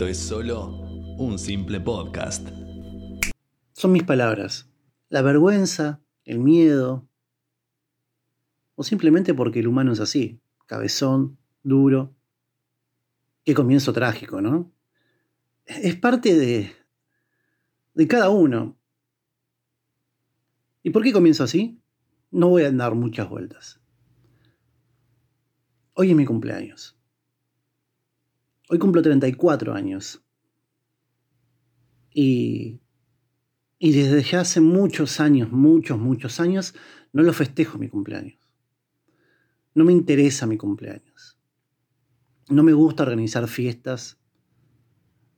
esto es solo un simple podcast. Son mis palabras. La vergüenza, el miedo, o simplemente porque el humano es así, cabezón, duro. Qué comienzo trágico, ¿no? Es parte de, de cada uno. ¿Y por qué comienzo así? No voy a dar muchas vueltas. Hoy es mi cumpleaños. Hoy cumplo 34 años. Y, y desde ya hace muchos años, muchos, muchos años, no lo festejo mi cumpleaños. No me interesa mi cumpleaños. No me gusta organizar fiestas.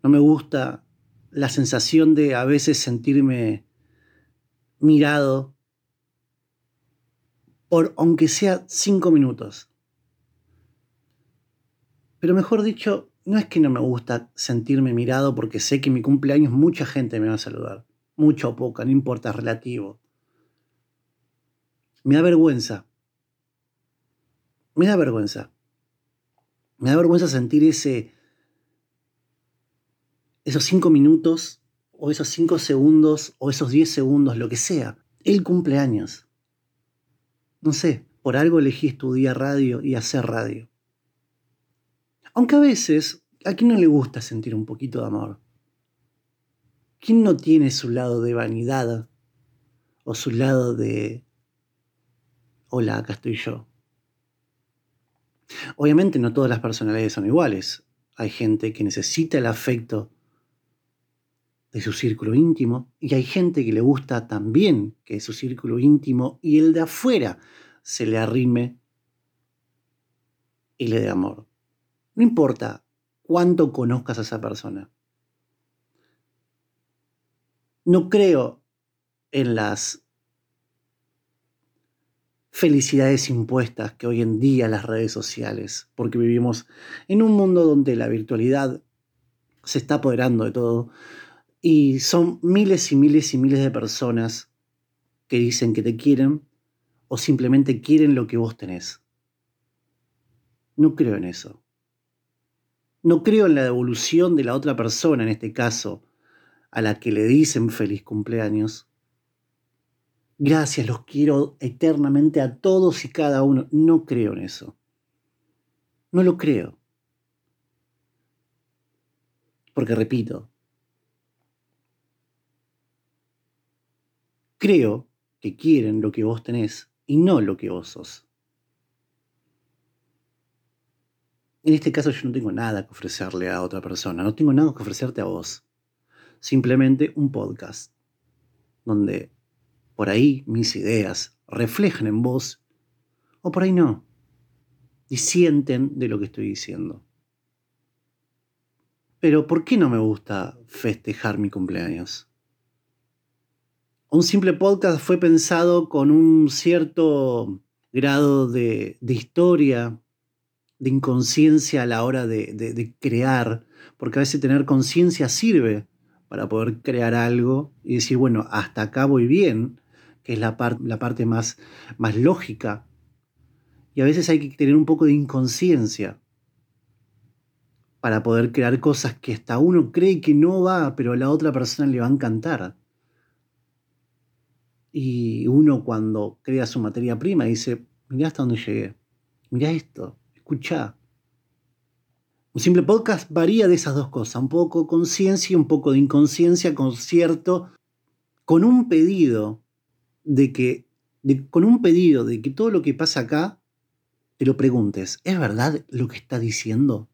No me gusta la sensación de a veces sentirme mirado por aunque sea cinco minutos. Pero mejor dicho, no es que no me gusta sentirme mirado porque sé que en mi cumpleaños mucha gente me va a saludar. Mucha o poca, no importa, es relativo. Me da vergüenza. Me da vergüenza. Me da vergüenza sentir ese. esos cinco minutos, o esos cinco segundos, o esos diez segundos, lo que sea. El cumpleaños. No sé, por algo elegí estudiar radio y hacer radio. Aunque a veces, ¿a quién no le gusta sentir un poquito de amor? ¿Quién no tiene su lado de vanidad o su lado de, hola, acá estoy yo? Obviamente no todas las personalidades son iguales. Hay gente que necesita el afecto de su círculo íntimo y hay gente que le gusta también que su círculo íntimo y el de afuera se le arrime y le dé amor. No importa cuánto conozcas a esa persona. No creo en las felicidades impuestas que hoy en día las redes sociales, porque vivimos en un mundo donde la virtualidad se está apoderando de todo y son miles y miles y miles de personas que dicen que te quieren o simplemente quieren lo que vos tenés. No creo en eso. No creo en la devolución de la otra persona, en este caso, a la que le dicen feliz cumpleaños. Gracias, los quiero eternamente a todos y cada uno. No creo en eso. No lo creo. Porque repito, creo que quieren lo que vos tenés y no lo que vos sos. En este caso yo no tengo nada que ofrecerle a otra persona, no tengo nada que ofrecerte a vos. Simplemente un podcast donde por ahí mis ideas reflejan en vos o por ahí no. Y sienten de lo que estoy diciendo. Pero ¿por qué no me gusta festejar mi cumpleaños? Un simple podcast fue pensado con un cierto grado de, de historia, de inconsciencia a la hora de, crear, porque a veces tener conciencia sirve para poder crear algo y decir, bueno, hasta acá voy bien, que es la, la parte más, más lógica. Y a veces hay que tener un poco de inconsciencia para poder crear cosas que hasta uno cree que no va, pero a la otra persona le va a encantar. Y uno cuando crea su materia prima dice, mira hasta dónde llegué, mira esto, escucha. Un simple podcast varía de esas dos cosas, un poco conciencia y un poco de inconsciencia, con cierto, con un pedido de que, con un pedido de que todo lo que pasa acá te lo preguntes, ¿es verdad lo que está diciendo?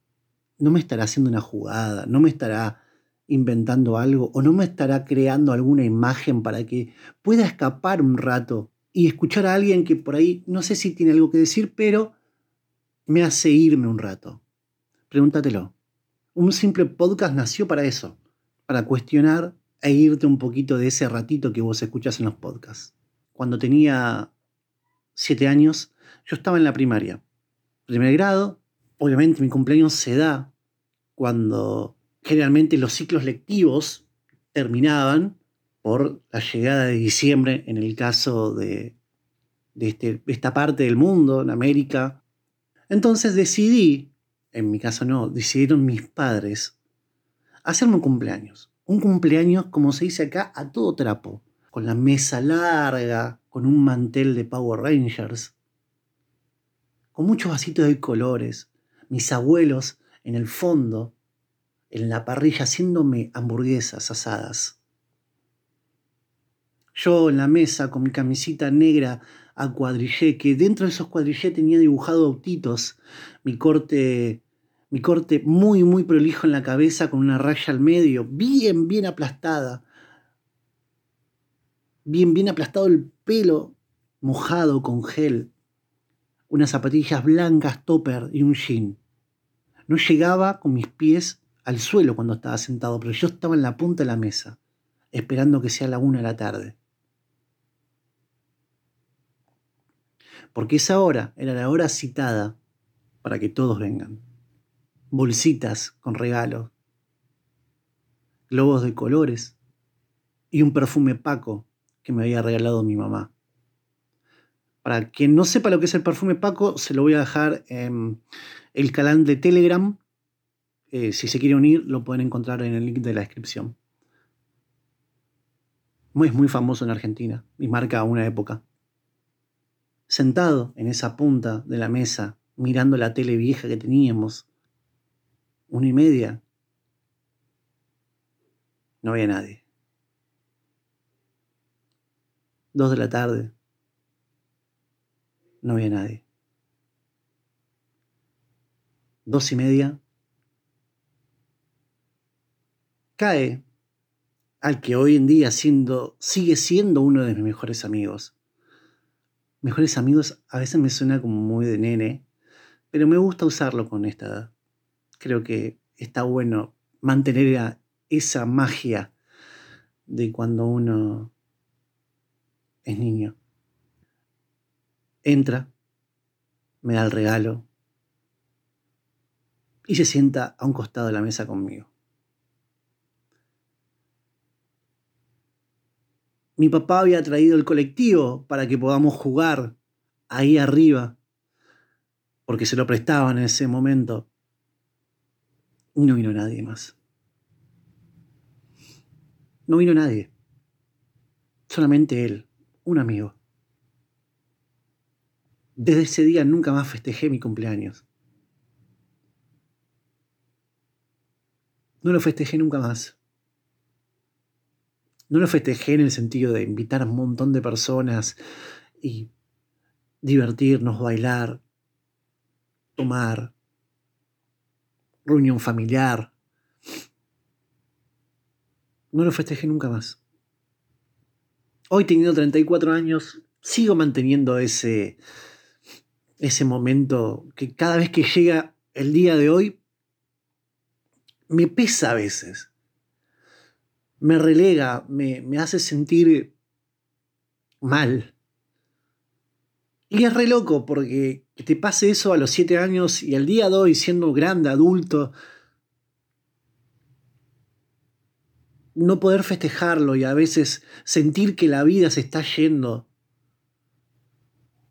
¿No me estará haciendo una jugada? ¿No me estará inventando algo? ¿O no me estará creando alguna imagen para que pueda escapar un rato y escuchar a alguien que por ahí no sé si tiene algo que decir, pero me hace irme un rato? Pregúntatelo. Un simple podcast nació para eso, para cuestionar e irte un poquito de ese ratito que vos escuchas en los podcasts. Cuando tenía siete años, yo estaba en la primaria. Primer grado, obviamente mi cumpleaños se da cuando generalmente los ciclos lectivos terminaban por la llegada de diciembre en el caso de, este, esta parte del mundo, en América, entonces decidí, en mi caso no, decidieron mis padres hacerme un cumpleaños. Un cumpleaños, como se dice acá, a todo trapo. Con la mesa larga, con un mantel de Power Rangers, con muchos vasitos de colores, mis abuelos en el fondo, en la parrilla, haciéndome hamburguesas asadas. Yo en la mesa con mi camisita negra a cuadrillé, que dentro de esos cuadrillés tenía dibujado autitos, mi corte, mi corte muy, muy prolijo en la cabeza con una raya al medio, bien, bien aplastada. Bien, bien aplastado el pelo, mojado con gel. Unas zapatillas blancas topper y un jean. No llegaba con mis pies al suelo cuando estaba sentado, pero yo estaba en la punta de la mesa, esperando que sea la una de la tarde. Porque esa hora era la hora citada para que todos vengan. Bolsitas con regalos, globos de colores y un perfume Paco que me había regalado mi mamá. Para quien no sepa lo que es el perfume Paco, se lo voy a dejar en el canal de Telegram. Eh, si se quiere unir, lo pueden encontrar en el link de la descripción. Es muy famoso en Argentina y marca una época. Sentado en esa punta de la mesa, mirando la tele vieja que teníamos, una y media, no había nadie. Dos de la tarde, no había nadie. Dos y media. Cae al que hoy en día siendo, sigue siendo uno de mis mejores amigos. Mejores amigos a veces me suena como muy de nene, pero me gusta usarlo con esta edad. Creo que está bueno mantener esa magia de cuando uno es niño entra, me da el regalo y se sienta a un costado de la mesa conmigo. Mi papá había traído el colectivo para que podamos jugar ahí arriba, porque se lo prestaban en ese momento. Y no vino nadie más. No vino nadie. Solamente él, un amigo. Desde ese día nunca más festejé mi cumpleaños. No lo festejé nunca más. No lo festejé en el sentido de invitar a un montón de personas y divertirnos, bailar, tomar, reunión familiar. No lo festejé nunca más. Hoy teniendo 34 años, sigo manteniendo ese, ese momento que cada vez que llega el día de hoy, me pesa a veces, me relega, me, me hace sentir mal. Y es re loco porque que te pase eso a los siete años y al día de hoy, siendo grande, adulto, no poder festejarlo y a veces sentir que la vida se está yendo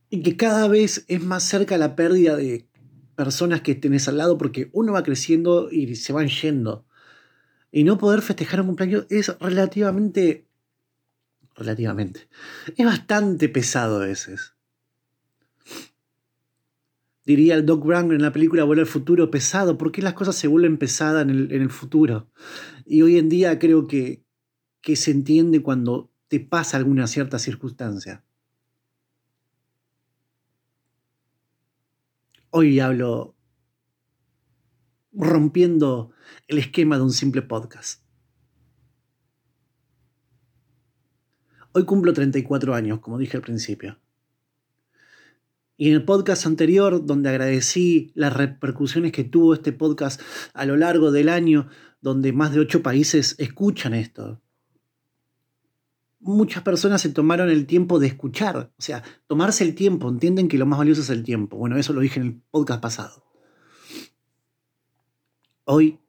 y que cada vez es más cerca la pérdida de personas que tenés al lado porque uno va creciendo y se van yendo. Y no poder festejar un cumpleaños es relativamente... Relativamente. Es bastante pesado a veces. Diría el Doc Brown en la película Vuelve al futuro, pesado. ¿Por qué las cosas se vuelven pesadas en el, en el futuro? Y hoy en día creo que, que se entiende cuando te pasa alguna cierta circunstancia. Hoy hablo rompiendo el esquema de un simple podcast. Hoy cumplo 34 años, como dije al principio. Y en el podcast anterior, donde agradecí las repercusiones que tuvo este podcast a lo largo del año, donde más de ocho países escuchan esto, muchas personas se tomaron el tiempo de escuchar, o sea, tomarse el tiempo, entienden que lo más valioso es el tiempo. Bueno, eso lo dije en el podcast pasado. Hoy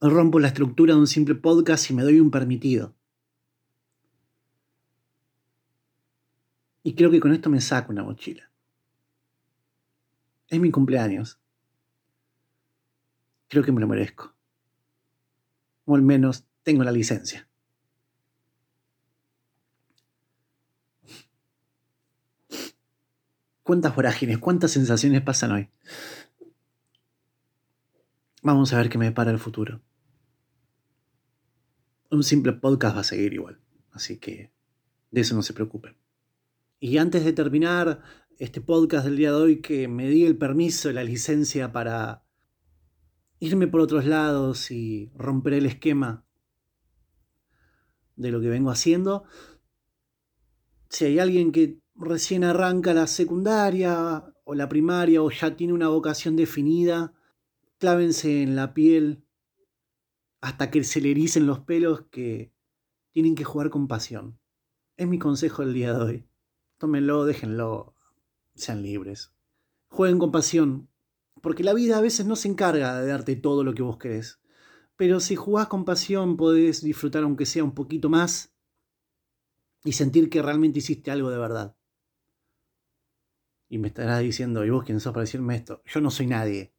rompo la estructura de un simple podcast y me doy un permitido. Y creo que con esto me saco una mochila. Es mi cumpleaños. creo que me lo merezco. O al menos tengo la licencia. ¿Cuántas vorágines, cuántas sensaciones pasan hoy? Vamos a ver qué me depara el futuro. Un simple podcast va a seguir igual, así que de eso no se preocupen. Y antes de terminar este podcast del día de hoy, que me di el permiso, la licencia para irme por otros lados y romper el esquema de lo que vengo haciendo. Si hay alguien que recién arranca la secundaria o la primaria o ya tiene una vocación definida, clávense en la piel hasta que se le ericen los pelos que tienen que jugar con pasión. Es mi consejo del día de hoy. Tómenlo, déjenlo, sean libres. Jueguen con pasión, porque la vida a veces no se encarga de darte todo lo que vos querés. Pero si jugás con pasión podés disfrutar aunque sea un poquito más y sentir que realmente hiciste algo de verdad. Y me estarás diciendo, ¿y vos quién sos para decirme esto? Yo no soy nadie.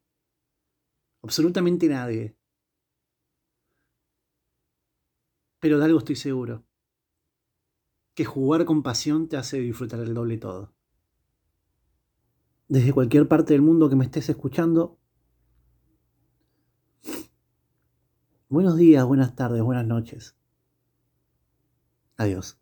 Absolutamente nadie. Pero de algo estoy seguro. Que jugar con pasión te hace disfrutar el doble todo. Desde cualquier parte del mundo que me estés escuchando, Buenos días, buenas tardes, buenas noches. Adiós.